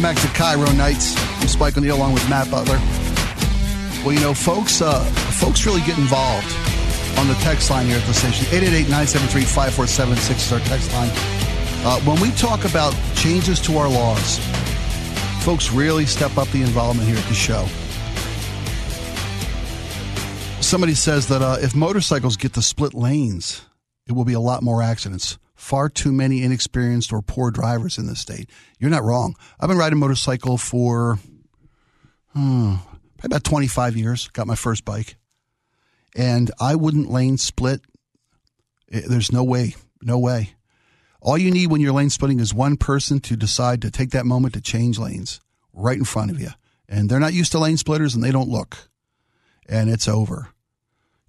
Welcome back to KIRO Nights. I'm Spike O'Neill along with Matt Butler. Well, you know, folks, uh, folks really get involved on the text line here at the station. 888-973-5476 is our text line. Uh, when we talk about changes to our laws, folks really step up the involvement here at the show. Somebody says that uh, if motorcycles get to split lanes, it will be a lot more accidents. Far too many inexperienced or poor drivers in the state. You're not wrong. I've been riding motorcycle for hmm, about 25 years. Got my first bike. And I wouldn't lane split. There's no way. No way. All you need when you're lane splitting is one person to decide to take that moment to change lanes right in front of you. And they're not used to lane splitters and they don't look. And it's over.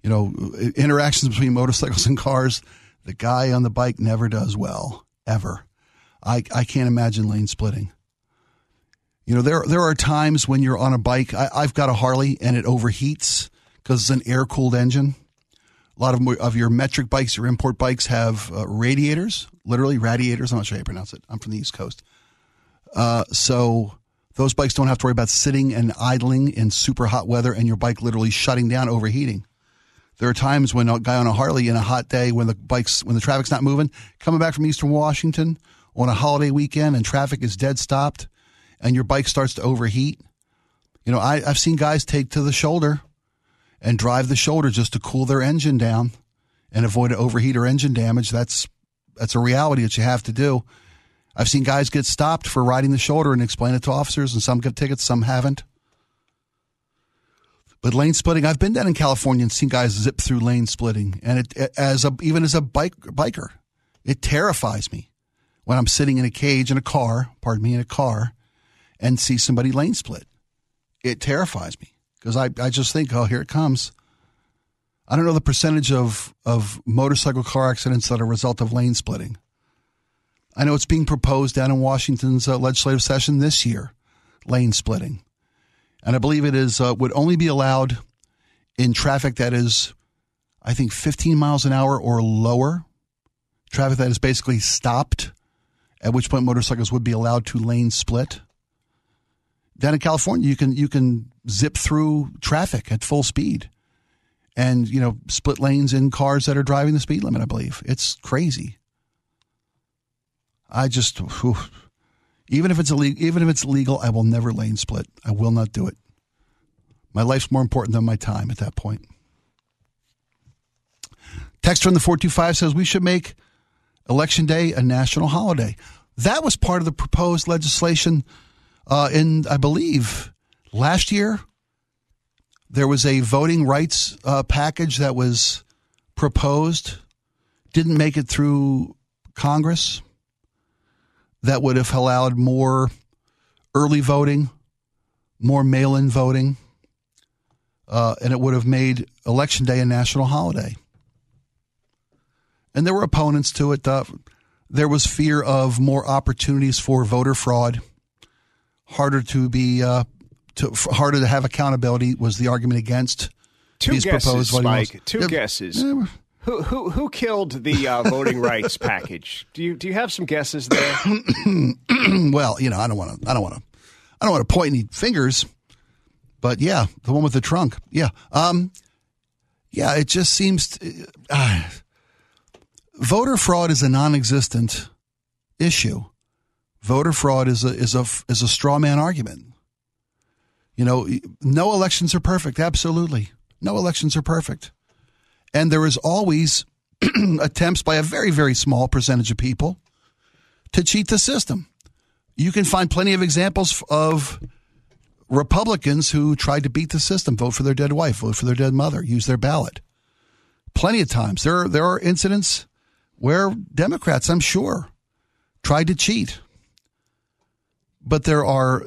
You know, interactions between motorcycles and cars, the guy on the bike never does well, ever. I, I can't imagine lane splitting. You know, there there are times when you're on a bike. I, have got a Harley and it overheats because it's an air cooled engine. A lot of of your metric bikes, your import bikes, have uh, radiators, literally radiators. I'm not sure how you pronounce it. I'm from the East Coast, uh, so those bikes don't have to worry about sitting and idling in super hot weather and your bike literally shutting down, overheating. There are times when a guy on a Harley in a hot day when the bikes when the traffic's not moving, coming back from Eastern Washington on a holiday weekend and traffic is dead stopped, and your bike starts to overheat. You know, I, I've seen guys take to the shoulder and drive the shoulder just to cool their engine down and avoid an overheat or engine damage. That's that's a reality that you have to do. I've seen guys get stopped for riding the shoulder and explain it to officers, and some get tickets, some haven't. But lane splitting, I've been down in California and seen guys zip through lane splitting, and it as a even as a bike biker, it terrifies me when I'm sitting in a cage in a car, pardon me, in a car, and see somebody lane split. It terrifies me because I, I just think, oh, here it comes. I don't know the percentage of, of motorcycle car accidents that are a result of lane splitting. I know it's being proposed down in Washington's uh, legislative session this year, lane splitting. And I believe it is uh, would only be allowed in traffic that is, I think, 15 miles an hour or lower. Traffic that is basically stopped, at which point motorcycles would be allowed to lane split down in California, you can you can zip through traffic at full speed, and you know split lanes in cars that are driving the speed limit. I believe it's crazy. I just whew, even if it's illegal, even if it's legal, I will never lane split. I will not do it. My life's more important than my time at that point. Text from the 425 says we should make Election Day a national holiday. That was part of the proposed legislation uh, in, I believe, last year, there was a voting rights uh, package that was proposed, didn't make it through Congress, that would have allowed more early voting, more mail in voting, uh, and it would have made Election Day a national holiday. And there were opponents to it. Uh, there was fear of more opportunities for voter fraud harder to be uh, to harder to have accountability was the argument against two these guesses, proposed Spike. Two yeah, guesses. Yeah. Who who who killed the uh, voting rights package? Do you do you have some guesses there? well, you know, I don't want to. I don't want to. I don't want to point any fingers, but yeah, the one with the trunk. Yeah, um, yeah. It just seems to, uh, voter fraud is a non-existent issue voter fraud is a is a is a straw man argument. You know, no elections are perfect. Absolutely, no elections are perfect, and there is always attempts by a very very small percentage of people to cheat the system. You can find plenty of examples of Republicans who tried to beat the system, vote for their dead wife, vote for their dead mother, use their ballot. Plenty of times there are, there are incidents where Democrats, I'm sure, tried to cheat but there are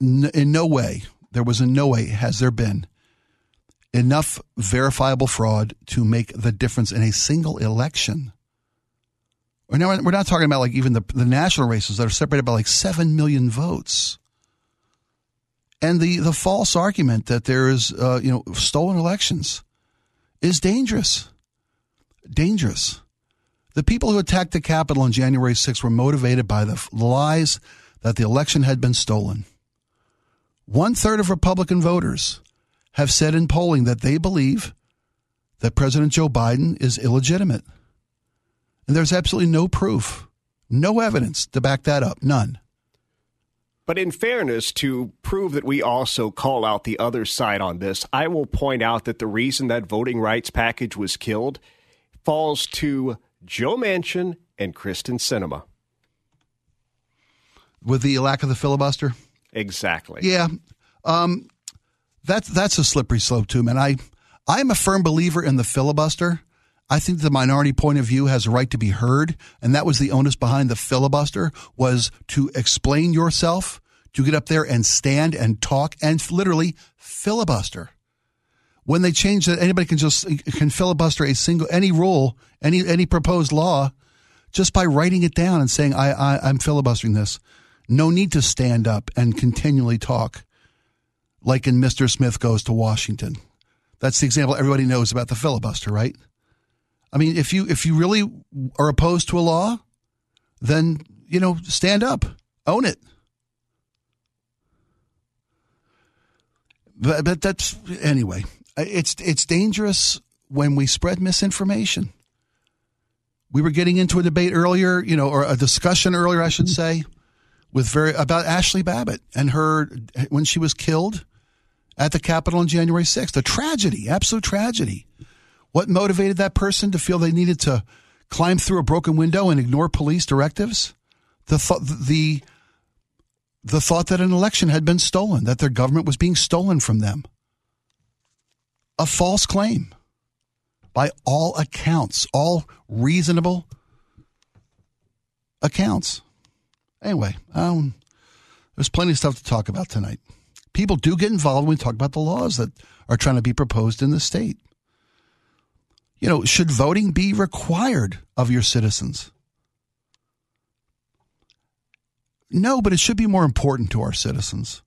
in no way, there was in no way has there been enough verifiable fraud to make the difference in a single election. We're not, we're not talking about like even the, the national races that are separated by like 7 million votes. And the, the false argument that there is, uh, you know, stolen elections is dangerous. Dangerous. The people who attacked the Capitol on January 6th were motivated by the lies that the election had been stolen. One third of Republican voters have said in polling that they believe that President Joe Biden is illegitimate. And there's absolutely no proof, no evidence to back that up, none. But in fairness, to prove that we also call out the other side on this, I will point out that the reason that voting rights package was killed falls to Joe Manchin and Kyrsten Sinema. With the lack of the filibuster? Exactly. Yeah. Um, that's that's a slippery slope too, man. I I am a firm believer in the filibuster. I think the minority point of view has a right to be heard, and that was the onus behind the filibuster was to explain yourself, to get up there and stand and talk and literally filibuster. When they change that, anybody can just can filibuster a single any rule, any any proposed law, just by writing it down and saying I, I I'm filibustering this. No need to stand up and continually talk, like in Mr. Smith Goes to Washington. That's the example everybody knows about the filibuster, right? I mean, if you if you really are opposed to a law, then you know, stand up, own it. But, but that's anyway. It's it's dangerous when we spread misinformation. We were getting into a debate earlier, you know, or a discussion earlier, I should say, with very about Ashli Babbitt and her when she was killed at the Capitol on January 6th. A tragedy, absolute tragedy. What motivated that person to feel they needed to climb through a broken window and ignore police directives? The thought, the, the thought that an election had been stolen, that their government was being stolen from them. A false claim by all accounts, all reasonable accounts. Anyway, um, there's plenty of stuff to talk about tonight people do get involved when we talk about the laws that are trying to be proposed in the state. You know, should voting be required of your citizens? No, but it should be more important to our citizens.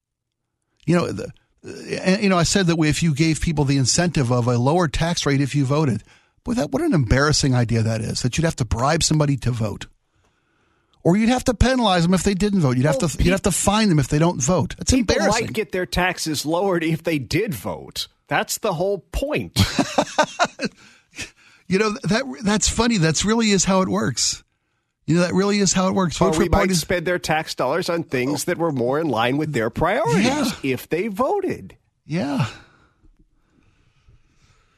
You know, the, eh, you know, I said that if you gave people the incentive of a lower tax rate if you voted, boy, that what an embarrassing idea that is. That you'd have to bribe somebody to vote or you'd have to penalize them if they didn't vote. You'd have to you'd have to fine them if they don't vote. It's people embarrassing. might get their taxes lowered if they did vote. That's the whole point. you know that that's funny. That's really is how it works. You know that really is how it works. Vote or we might spend their tax dollars on things that were more in line with their priorities yeah. if they voted. Yeah.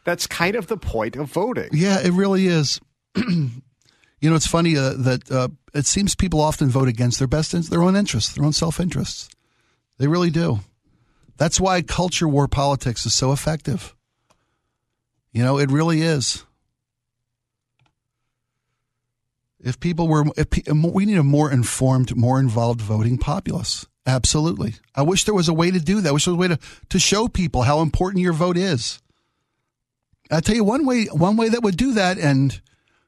That's kind of the point of voting. Yeah, it really is. You know, it's funny uh, that uh, it seems people often vote against their best, their own interests, their own self interests. They really do. That's why culture war politics is so effective. You know, it really is. If people were, if, we need a more informed, more involved voting populace. Absolutely. I wish there was a way to do that. I wish there was a way to, to show people how important your vote is. I'll tell you one way, one way that would do that, and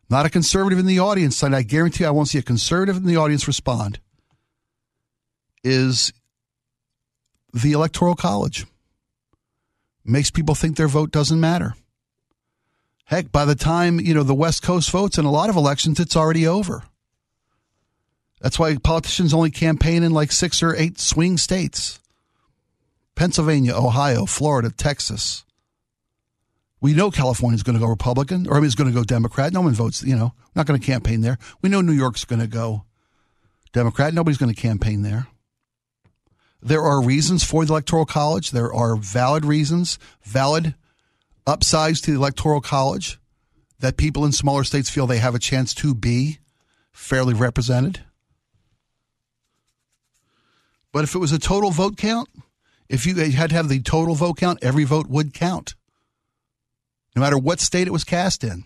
not a conservative in the audience, and I guarantee I won't see a conservative in the audience respond, is the Electoral College. Makes people think their vote doesn't matter. Heck, by the time, you know, the West Coast votes in a lot of elections, it's already over. That's why politicians only campaign in like six or eight swing states Pennsylvania, Ohio, Florida, Texas. We know California's going to go Republican, or I mean, it's going to go Democrat. No one votes, you know, not going to campaign there. We know New York's going to go Democrat. Nobody's going to campaign there. There are reasons for the Electoral College. There are valid reasons, valid upsides to the Electoral College that people in smaller states feel they have a chance to be fairly represented. But if it was a total vote count, if you had to have the total vote count, every vote would count no matter what state it was cast in.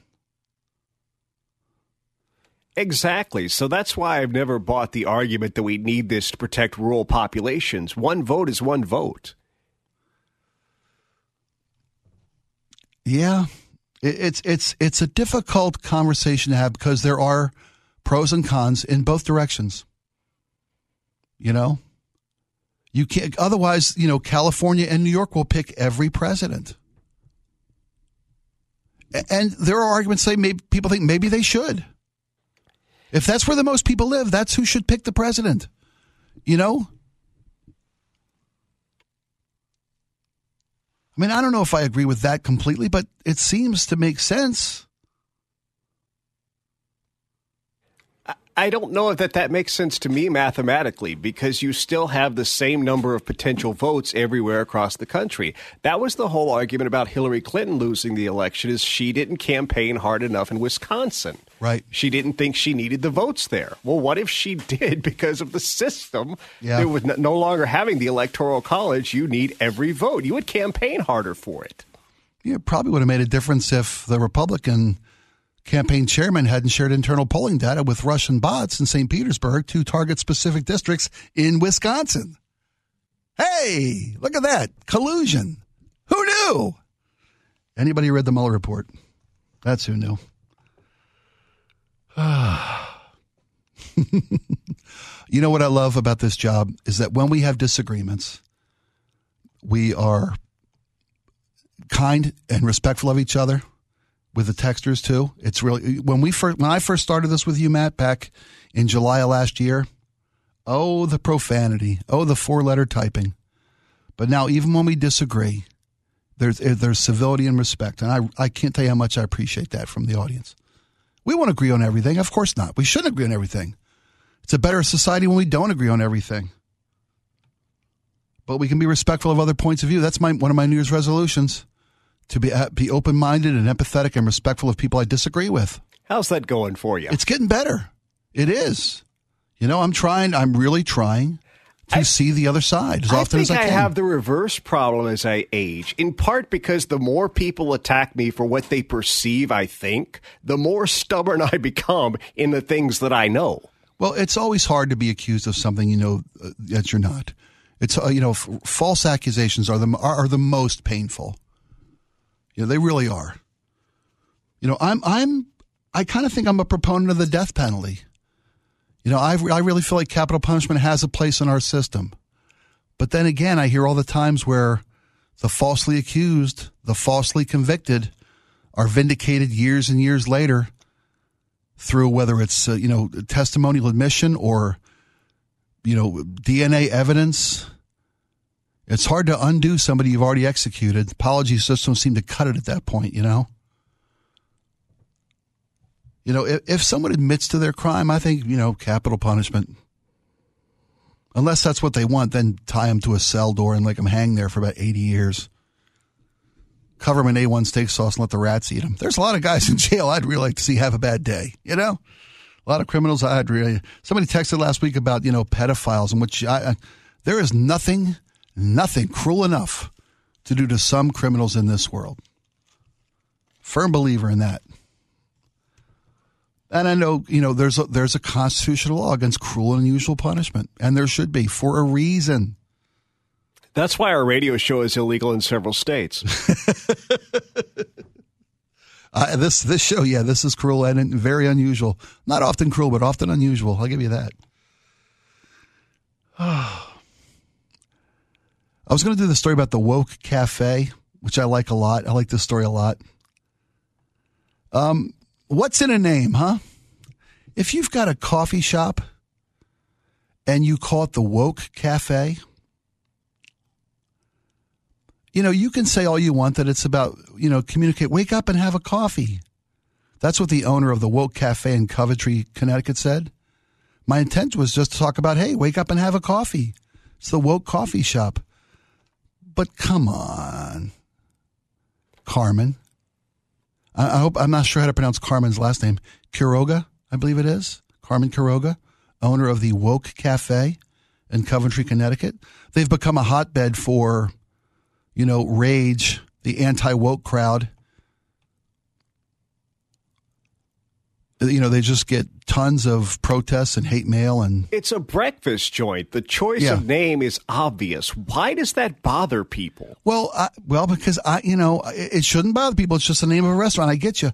Exactly. So that's why I've never bought the argument that we need this to protect rural populations. One vote is one vote. Yeah. It's it's it's a difficult conversation to have because there are pros and cons in both directions. You know? You can't otherwise, you know, California and New York will pick every president. And there are arguments say maybe people think maybe they should. If that's where the most people live, that's who should pick the president. You know? I mean, I don't know if I agree with that completely, but it seems to make sense. I don't know that that makes sense to me mathematically because you still have the same number of potential votes everywhere across the country. That was the whole argument about Hillary Clinton losing the election is she didn't campaign hard enough in Wisconsin. Right. She didn't think she needed the votes there. Well, what if she did because of the system? Yeah. It was no longer having the electoral college, you need every vote. You would campaign harder for it. Yeah, it probably would have made a difference if the Republican campaign chairman hadn't shared internal polling data with Russian bots in St. Petersburg to target specific districts in Wisconsin. Hey, look at that collusion. Who knew? Anybody read the Mueller report? That's who knew. you know what I love about this job is that when we have disagreements, we are kind and respectful of each other with the texters too. It's really when we first when I first started this with you, Matt, back in July of last year. Oh, the profanity. Oh, the four letter typing. But now, even when we disagree, there's eh, there's civility and respect, and I I can't tell you how much I appreciate that from the audience. We won't agree on everything, of course not. We shouldn't agree on everything. It's a better society when we don't agree on everything. But we can be respectful of other points of view. That's my one of my New Year's resolutions to be uh, be open minded and empathetic and respectful of people I disagree with. How's that going for you? It's getting better. It is. You know, I'm trying. I'm really trying to I, see the other side as often as I can. I think I have the reverse problem as I age, in part because the more people attack me for what they perceive I think, the more stubborn I become in the things that I know. Well, it's always hard to be accused of something you know uh, that you're not. It's uh, you know, f- false accusations are the are, are the most painful. Know, they really are. You know, I'm I'm I kind of think I'm a proponent of the death penalty. You know, I I really feel like capital punishment has a place in our system. But then again, I hear all the times where the falsely accused, the falsely convicted are vindicated years and years later through whether it's uh, you know testimonial admission or you know DNA evidence it's hard to undo somebody you've already executed. Apology systems seem to cut it at that point, you know? You know, if, if someone admits to their crime, I think, you know, capital punishment. Unless that's what they want, then tie them to a cell door and let them hang there for about 80 years. Cover them in A1 steak sauce and let the rats eat them. There's a lot of guys in jail I'd really like to see have a bad day, you know? A lot of criminals I'd really. Somebody texted last week about, you know, pedophiles and which I, I there is nothing nothing cruel enough to do to some criminals in this world. Firm believer in that. And I know, you know, there's a, there's a constitutional law against cruel and unusual punishment, and there should be for a reason. That's why our radio show is illegal in several states. uh, this this show, yeah, this is cruel and very unusual. Not often cruel, but often unusual. I'll give you that. I was going to do the story about the woke cafe, which I like a lot. I like this story a lot. Um, what's in a name, huh? If you've got a coffee shop and you call it the woke cafe, you know, you can say all you want that it's about, you know, communicate, wake up and have a coffee. That's what the owner of the woke cafe in Coventry, Connecticut said. My intent was just to talk about, hey, wake up and have a coffee. It's the woke coffee shop. But come on, Carmen. I, I hope I'm not sure how to pronounce Carmen's last name. Quiroga, I believe it is. Carmen Quiroga, owner of the Woke Cafe in Coventry, Connecticut. They've become a hotbed for, you know, rage, the anti woke crowd you know, they just get tons of protests and hate mail and It's a breakfast joint. The choice yeah. of name is obvious. Why does that bother people? Well, I, well because I, you know, it shouldn't bother people. It's just the name of a restaurant. I get you.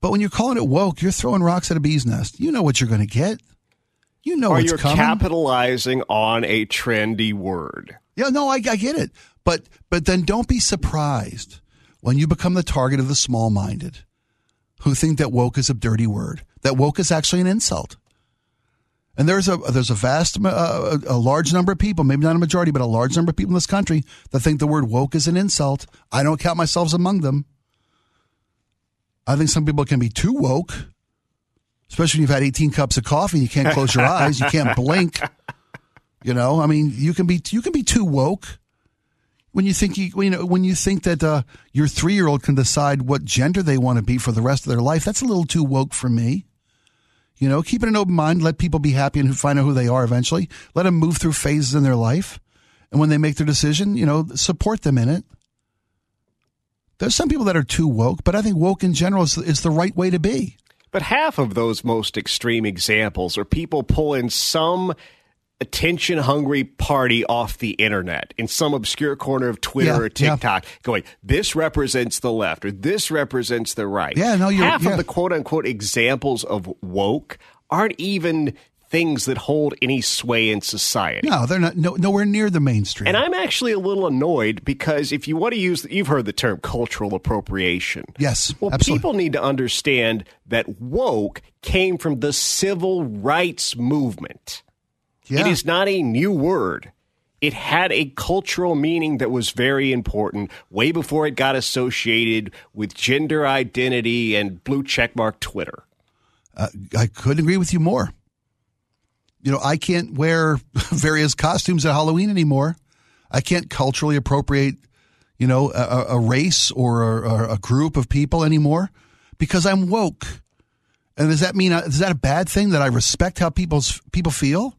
But when you're calling it woke, you're throwing rocks at a bee's nest. You know what you're going to get. You know or what's you're coming. capitalizing on a trendy word. Yeah, no, I, I get it. But but then don't be surprised when you become the target of the small-minded who think that woke is a dirty word, that woke is actually an insult. And there's a there's a vast uh, a large number of people, maybe not a majority, but a large number of people in this country that think the word woke is an insult. I don't count myself among them. I think some people can be too woke, especially when you've had 18 cups of coffee and you can't close your eyes, you can't blink. You know, I mean, you can be you can be too woke when you think you, you know, when you think that uh, your three year old can decide what gender they want to be for the rest of their life. That's a little too woke for me. You know, keep it an open mind. Let people be happy and find out who they are eventually. Let them move through phases in their life, and when they make their decision, you know, support them in it. There's some people that are too woke, but I think woke in general is, is the right way to be. But half of those most extreme examples are people pulling some attention hungry party off the internet in some obscure corner of Twitter yeah, or TikTok yeah. going, this represents the left or this represents the right. Yeah, no, you're, Half yeah. of the quote unquote examples of woke aren't even things that hold any sway in society. No, they're not no, nowhere near the mainstream. And I'm actually a little annoyed because if you want to use, you've heard the term cultural appropriation. Yes. Well, absolutely. people need to understand that woke came from the civil rights movement. Yeah. It is not a new word. It had a cultural meaning that was very important way before it got associated with gender identity and blue checkmark Twitter. Uh, I couldn't agree with you more. You know, I can't wear various costumes at Halloween anymore. I can't culturally appropriate, you know, a, a race or a, a, group of people anymore because I'm woke. And does that mean uh, is that a bad thing that I respect how people's people feel?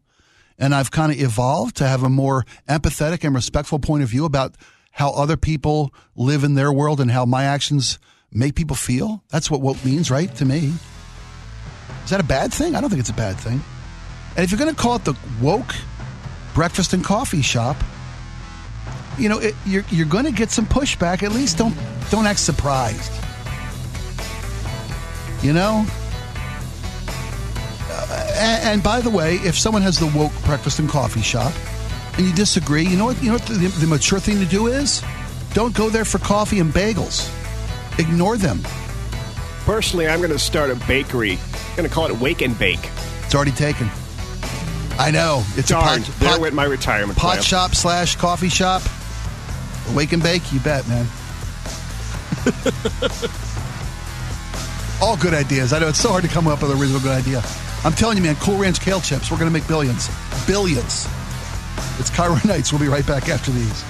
And I've kind of evolved to have a more empathetic and respectful point of view about how other people live in their world and how my actions make people feel. That's what woke means, right? To me. Is that a bad thing? I don't think it's a bad thing. And if you're going to call it the woke breakfast and coffee shop, you know, it, you're, you're going to get some pushback. At least don't don't act surprised. You know, and, and, by the way, if someone has the woke breakfast and coffee shop, and you disagree, you know what? You know what the, the mature thing to do is? Don't go there for coffee and bagels. Ignore them. Personally, I'm going to start a bakery. I'm going to call it Wake and Bake. It's already taken. I know. It's Darn, a pot, there pot, went my retirement pot plan. shop slash coffee shop. Wake and bake, you bet, man. All good ideas. I know it's so hard to come up with a reasonable good idea. I'm telling you, man, Cool Ranch kale chips, we're going to make billions. Billions. It's KIRO Nights. We'll be right back after these.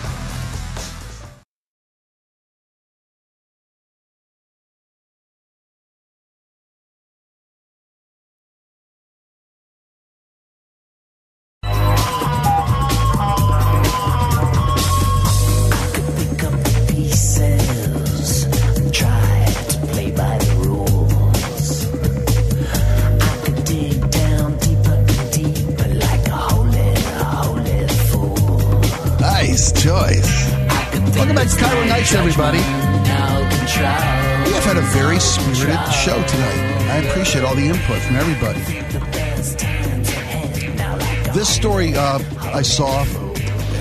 Everybody. We have had a very spirited show tonight. I appreciate all the input from everybody. This story uh, I saw,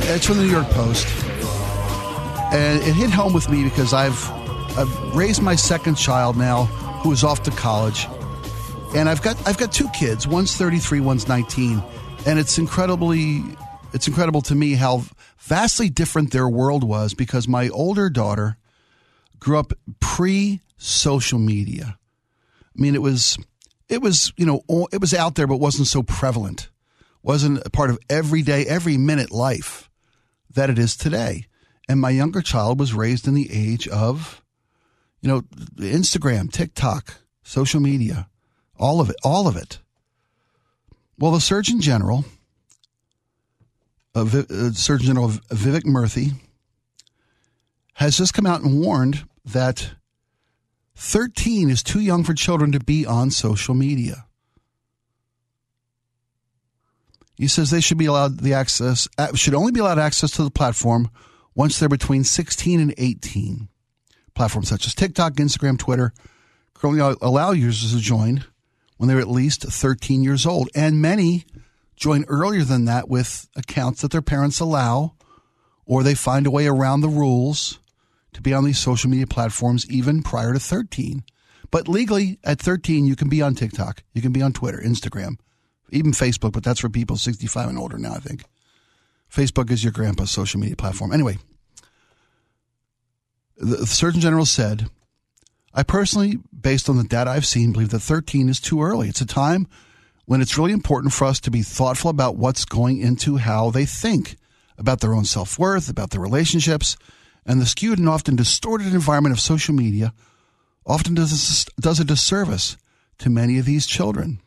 it's from the New York Post, and it hit home with me because I've, I've raised my second child now, who is off to college, and I've got I've got two kids. One's 33, one's 19, and it's incredibly it's incredible to me how vastly different their world was because my older daughter grew up pre social media. I mean, it was, it was, you know, it was out there, but wasn't so prevalent. Wasn't a part of everyday, every minute life that it is today. And my younger child was raised in the age of, you know, Instagram, TikTok, social media, all of it, all of it. Well, the Surgeon General uh, Surgeon General Vivek Murthy has just come out and warned that 13 is too young for children to be on social media. He says they should be allowed the access should only be allowed access to the platform once they're between 16 and 18. Platforms such as TikTok, Instagram, Twitter currently allow users to join when they're at least 13 years old, and many join earlier than that with accounts that their parents allow, or they find a way around the rules to be on these social media platforms even prior to 13. But legally, at 13, you can be on TikTok, you can be on Twitter, Instagram, even Facebook, but that's for people 65 and older now, I think. Facebook is your grandpa's social media platform. Anyway, the Surgeon General said, I personally, based on the data I've seen, believe that 13 is too early. It's a time when it's really important for us to be thoughtful about what's going into how they think about their own self worth, about their relationships, and the skewed and often distorted environment of social media often does a, does a disservice to many of these children.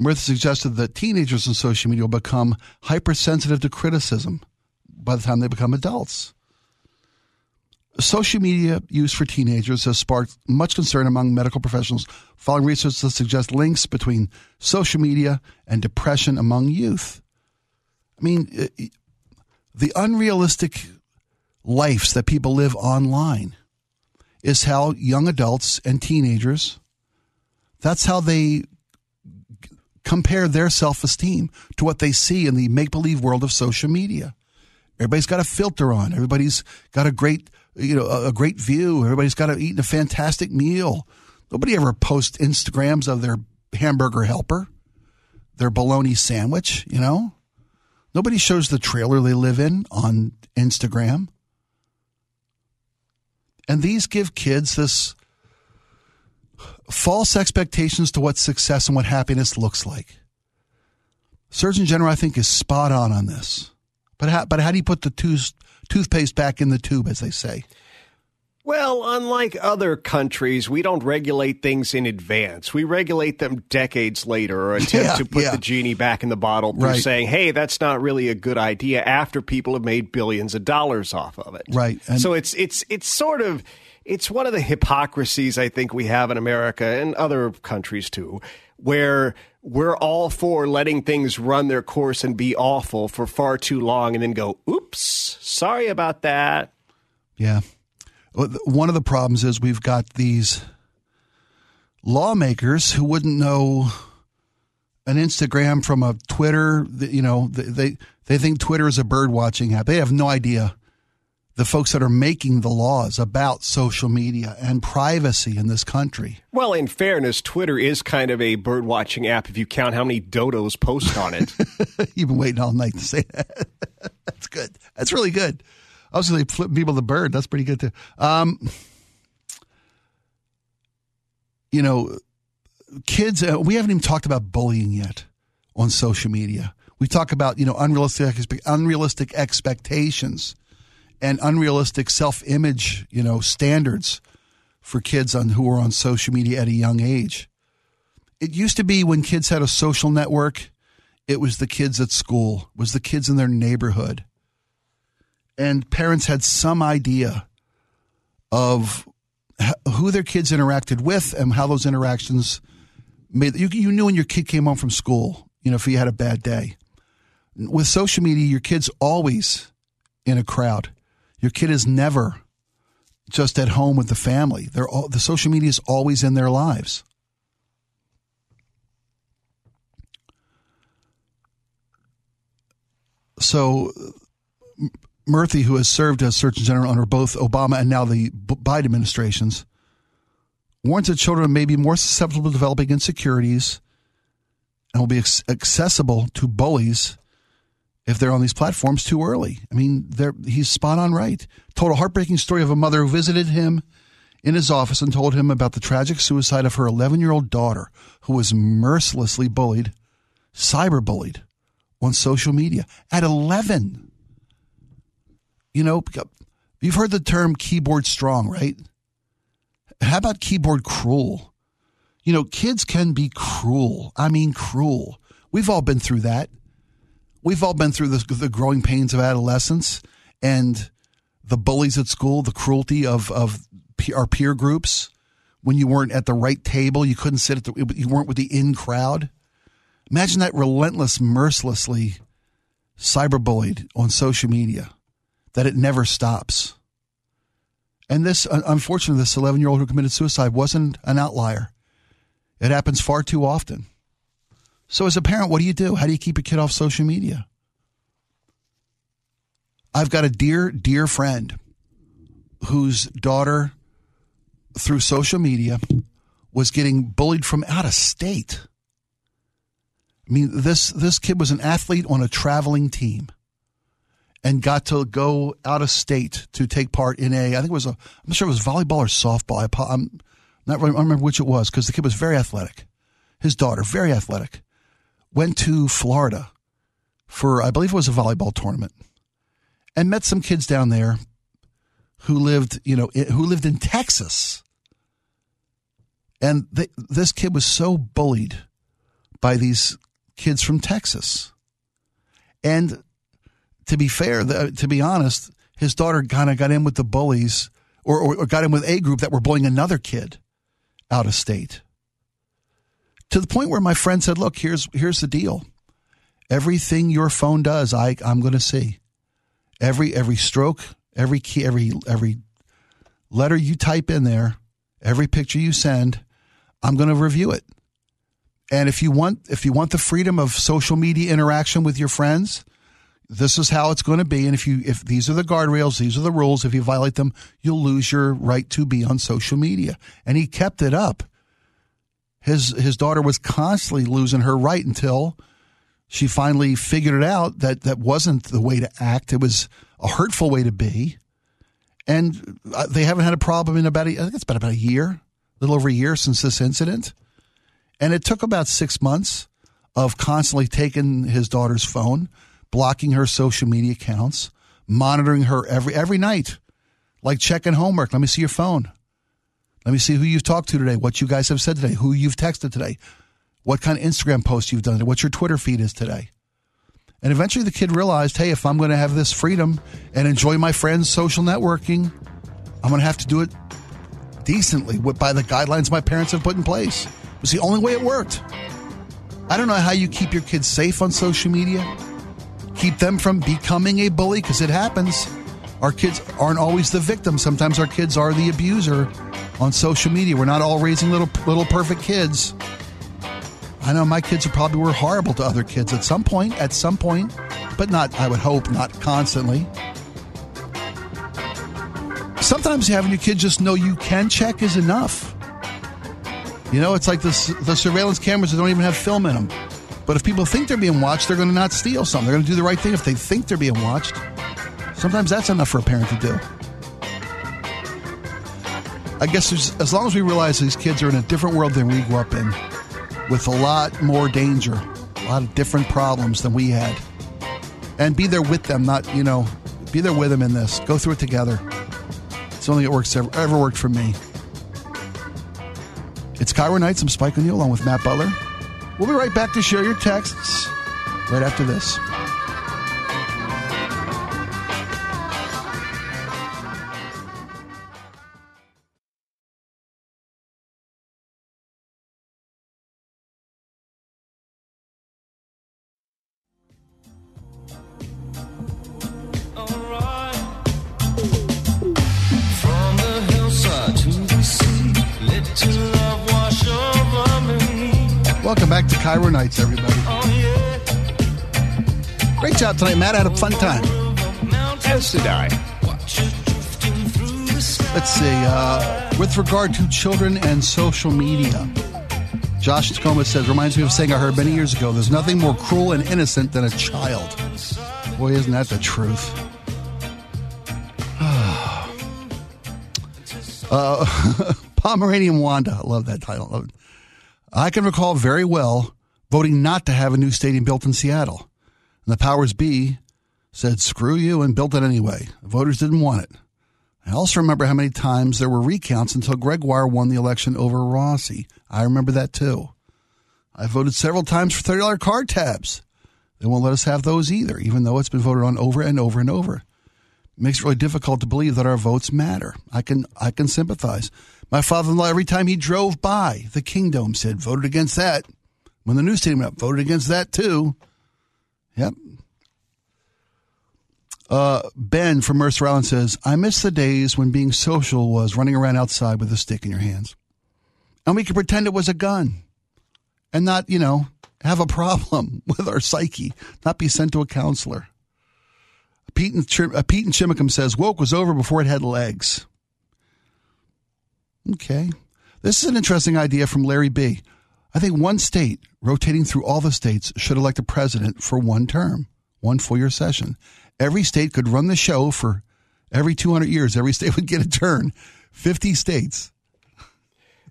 Murthy suggested that teenagers on social media will become hypersensitive to criticism by the time they become adults. Social media use for teenagers has sparked much concern among medical professionals following research that suggests links between social media and depression among youth. I mean, uh, the unrealistic lives that people live online is how young adults and teenagers that's how they compare their self-esteem to what they see in the make-believe world of social media. Everybody's got a filter on. Everybody's got a great, you know, a great view. Everybody's got to eat a fantastic meal. Nobody ever posts Instagrams of their hamburger helper, their bologna sandwich, you know? Nobody shows the trailer they live in on Instagram. And these give kids this false expectations to what success and what happiness looks like. Surgeon General, I think, is spot on on this. But how, but how do you put the tooth, toothpaste back in the tube, as they say? Well, unlike other countries, we don't regulate things in advance. We regulate them decades later or attempt Yeah, to put yeah. the genie back in the bottle through Right. saying, hey, that's not really a good idea after people have made billions of dollars off of it. Right, and- so it's it's it's sort of it's one of the hypocrisies I think we have in America and other countries too, where we're all for letting things run their course and be awful for far too long and then go, oops, sorry about that. Yeah. One of the problems is we've got these lawmakers who wouldn't know an Instagram from a Twitter. You know, they they think Twitter is a bird watching app. They have no idea the folks that are making the laws about social media and privacy in this country. Well, in fairness, Twitter is kind of a bird watching app if you count how many dodos post on it. You've been waiting all night to say that. That's good. That's really good. I was going to flip people the bird. That's pretty good too. Um, you know, kids. Uh, we haven't even talked about bullying yet on social media. We talk about you know unrealistic unrealistic expectations and unrealistic self image you know standards for kids on who are on social media at a young age. It used to be when kids had a social network it was the kids at school, was the kids in their neighborhood. And parents had some idea of who their kids interacted with and how those interactions made you, you knew when your kid came home from school, you know, if he had a bad day. With social media, your kid's always in a crowd. Your kid is never just at home with the family. They're all, the social media is always in their lives. So Murthy, who has served as Surgeon General under both Obama and now the Biden administrations, warns that children may be more susceptible to developing insecurities and will be accessible to bullies if they're on these platforms too early. I mean, he's spot on right. Told a heartbreaking story of a mother who visited him in his office and told him about the tragic suicide of her 11 year old daughter who was mercilessly bullied, cyberbullied on social media at 11. You know, you've heard the term keyboard strong, right? How about keyboard cruel? You know, kids can be cruel. I mean, cruel. We've all been through that. We've all been through the, the growing pains of adolescence and the bullies at school, the cruelty of, of our peer groups. When you weren't at the right table, you couldn't sit at the, you weren't with the in crowd. Imagine that relentless, mercilessly cyberbullied on social media, that it never stops. And this, unfortunately, this 11 year old who committed suicide wasn't an outlier. It happens far too often. So, as a parent, what do you do? How do you keep your kid off social media? I've got a dear, dear friend whose daughter, through social media, was getting bullied from out of state I mean, this this kid was an athlete on a traveling team, and got to go out of state to take part in a. I think it was a. I'm not sure it was volleyball or softball. I, am not. really, I remember which it was because the kid was very athletic. His daughter, very athletic, went to Florida for I believe it was a volleyball tournament, and met some kids down there who lived, you know, who lived in Texas. And they, this kid was so bullied by these kids from Texas. And to be fair, to be honest, his daughter kind of got in with the bullies or, or, or got in with a group that were bullying another kid out of state. To the point where my friend said, look, here's, here's the deal. Everything your phone does, I, I'm going to see. Every, every stroke, every key, every, every letter you type in there, every picture you send, I'm going to review it. And if you want if you want the freedom of social media interaction with your friends, this is how it's going to be. And if you if these are the guardrails, these are the rules. If you violate them, you'll lose your right to be on social media. And he kept it up. His his daughter was constantly losing her right until she finally figured it out that that wasn't the way to act. It was a hurtful way to be. And uh, they haven't had a problem in about a, I think it's been about a year, a little over a year since this incident. And it took about six months of constantly taking his daughter's phone, blocking her social media accounts, monitoring her every every night, like checking homework. Let me see your phone. Let me see who you've talked to today, what you guys have said today, who you've texted today, what kind of Instagram posts you've done, what your Twitter feed is today. And eventually the kid realized, hey, if I'm going to have this freedom and enjoy my friends' social networking, I'm going to have to do it decently by the guidelines my parents have put in place. It was the only way it worked. I don't know how you keep your kids safe on social media, keep them from becoming a bully, because it happens. Our kids aren't always the victim. Sometimes our kids are the abuser on social media. We're not all raising little little perfect kids. I know my kids probably were horrible to other kids at some point, at some point, but not, I would hope, not constantly. Sometimes having your kids just know you can check is enough. You know, it's like the surveillance cameras that don't even have film in them. But if people think they're being watched, they're going to not steal something. They're going to do the right thing if they think they're being watched. Sometimes that's enough for a parent to do. I guess as long as we realize these kids are in a different world than we grew up in, with a lot more danger, a lot of different problems than we had, and be there with them, not, you know, be there with them in this. Go through it together. It's the only thing that works ever, ever worked for me. It's KIRO Nights. I'm Spike O'Neill along with Matt Butler. We'll be right back to share your texts right after this. KIRO Nights, everybody. Great job tonight, Matt. I had a fun time. As did I. Let's see. Uh, with regard to children and social media, Josh Tacoma says, reminds me of a saying I heard many years ago there's nothing more cruel and innocent than a child. Boy, isn't that the truth? uh, Pomeranian Wanda. I love that title. I can recall very well voting not to have a new stadium built in Seattle. And the powers be said, screw you, and built it anyway. The voters didn't want it. I also remember how many times there were recounts until Gregoire won the election over Rossi. I remember that too. I voted several times for $30 card tabs. They won't let us have those either, even though it's been voted on over and over and over. It makes it really difficult to believe that our votes matter. I can I can sympathize. My father-in-law, every time he drove by the Kingdome, said, voted against that when the news team up, voted against that too. Yep. Uh, ben from Mercer Island says, I miss the days when being social was running around outside with a stick in your hands. And we could pretend it was a gun and not, you know, have a problem with our psyche, not be sent to a counselor. Pete and, uh, Pete and Chimacum says, woke was over before it had legs. Okay. This is an interesting idea from Larry B. I think one state rotating through all the states should elect a president for one term, one four year session. Every state could run the show for every 200 years. Every state would get a turn. 50 states.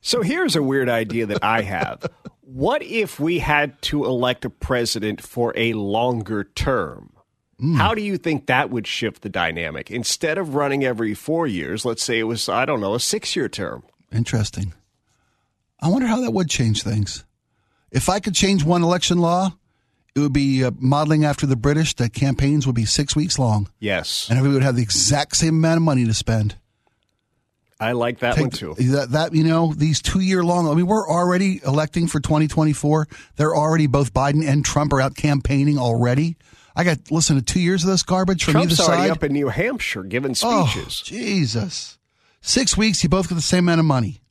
So here's a weird idea that I have. what if we had to elect a president for a longer term? Mm. How do you think that would shift the dynamic? Instead of running every four years, let's say it was, I don't know, a six year term. Interesting. I wonder how that would change things. If I could change one election law, it would be uh, modeling after the British that campaigns would be six weeks long. Yes. And everybody would have the exact same amount of money to spend. I like that Take, one too. That, that, you know, these two year long, I mean, we're already electing for 2024. They're already, both Biden and Trump are out campaigning already. I got listen to two years of this garbage from Trump's either side. already up in New Hampshire giving oh, speeches. Oh, Jesus, six weeks, you both get the same amount of money.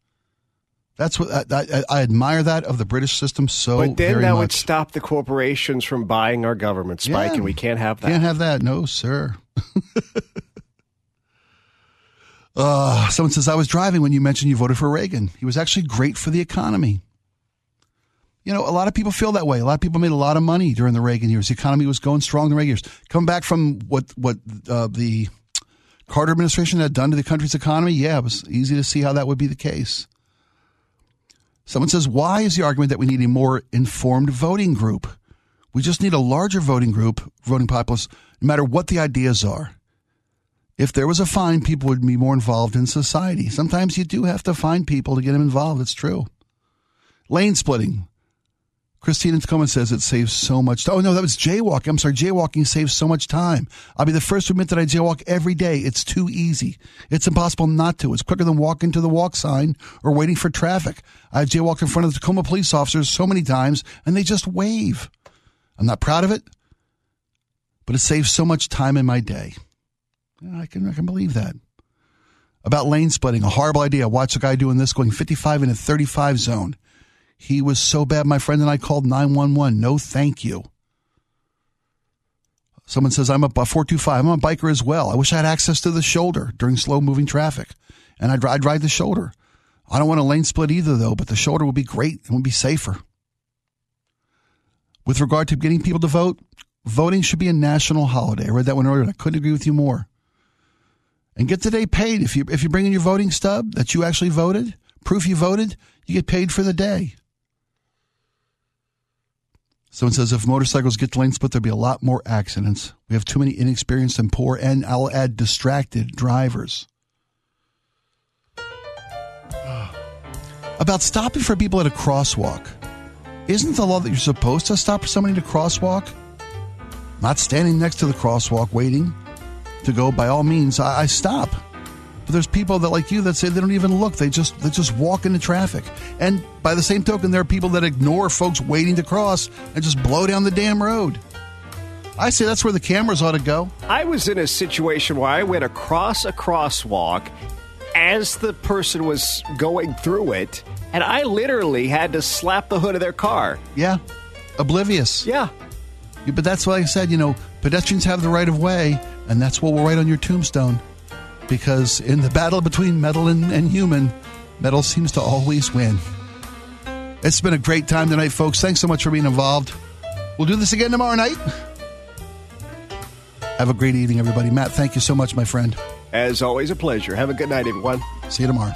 That's what I, I, I admire that of the British system so. But then that much. would stop the corporations from buying our government, Spike, yeah, and we can't have that. Can't have that, no, sir. uh, someone says I was driving when you mentioned you voted for Reagan. He was actually great for the economy you know, a lot of people feel that way. A lot of people made a lot of money during the Reagan years. The economy was going strong in the Reagan years. Coming back from what what uh, the Carter administration had done to the country's economy, yeah, it was easy to see how that would be the case. Someone says, why is the argument that we need a more informed voting group? We just need a larger voting group, voting populace, no matter what the ideas are. If there was a fine, people would be more involved in society. Sometimes you do have to find people to get them involved. It's true. Lane splitting. Christina Tacoma says it saves so much. Oh no, that was jaywalking. I'm sorry, jaywalking saves so much time. I'll be the first to admit that I jaywalk every day. It's too easy. It's impossible not to. It's quicker than walking to the walk sign or waiting for traffic. I've jaywalked in front of the Tacoma police officers so many times, and they just wave. I'm not proud of it, but it saves so much time in my day. I can I can believe that. About lane splitting, a horrible idea. Watch a guy doing this, going 55 in a 35 zone. He was so bad, my friend and I called 911. No, thank you. Someone says, I'm a 425. I'm a biker as well. I wish I had access to the shoulder during slow moving traffic. And I'd, I'd ride the shoulder. I don't want a lane split either, though, but the shoulder would be great and would be safer. With regard to getting people to vote, voting should be a national holiday. I read that one earlier and I couldn't agree with you more. And get today paid. If you if you bring in your voting stub that you actually voted, proof you voted, you get paid for the day. Someone says if motorcycles get lane split, there'll be a lot more accidents. We have too many inexperienced and poor, and I'll add distracted drivers. About stopping for people at a crosswalk. Isn't the law that you're supposed to stop for somebody to crosswalk? Not standing next to the crosswalk waiting to go, by all means, I, I stop. But there's people that like you that say they don't even look. They just they just walk into traffic. And by the same token, there are people that ignore folks waiting to cross and just blow down the damn road. I say that's where the cameras ought to go. I was in a situation where I went across a crosswalk as the person was going through it, and I literally had to slap the hood of their car. Yeah. Oblivious. Yeah. But that's why I said, you know, pedestrians have the right of way, and that's what we'll write on your tombstone because in the battle between metal and, and human, metal seems to always win. It's been a great time tonight, folks. Thanks so much for being involved. We'll do this again tomorrow night. Have a great evening, everybody. Matt, thank you so much, my friend. As always, a pleasure. Have a good night, everyone. See you tomorrow.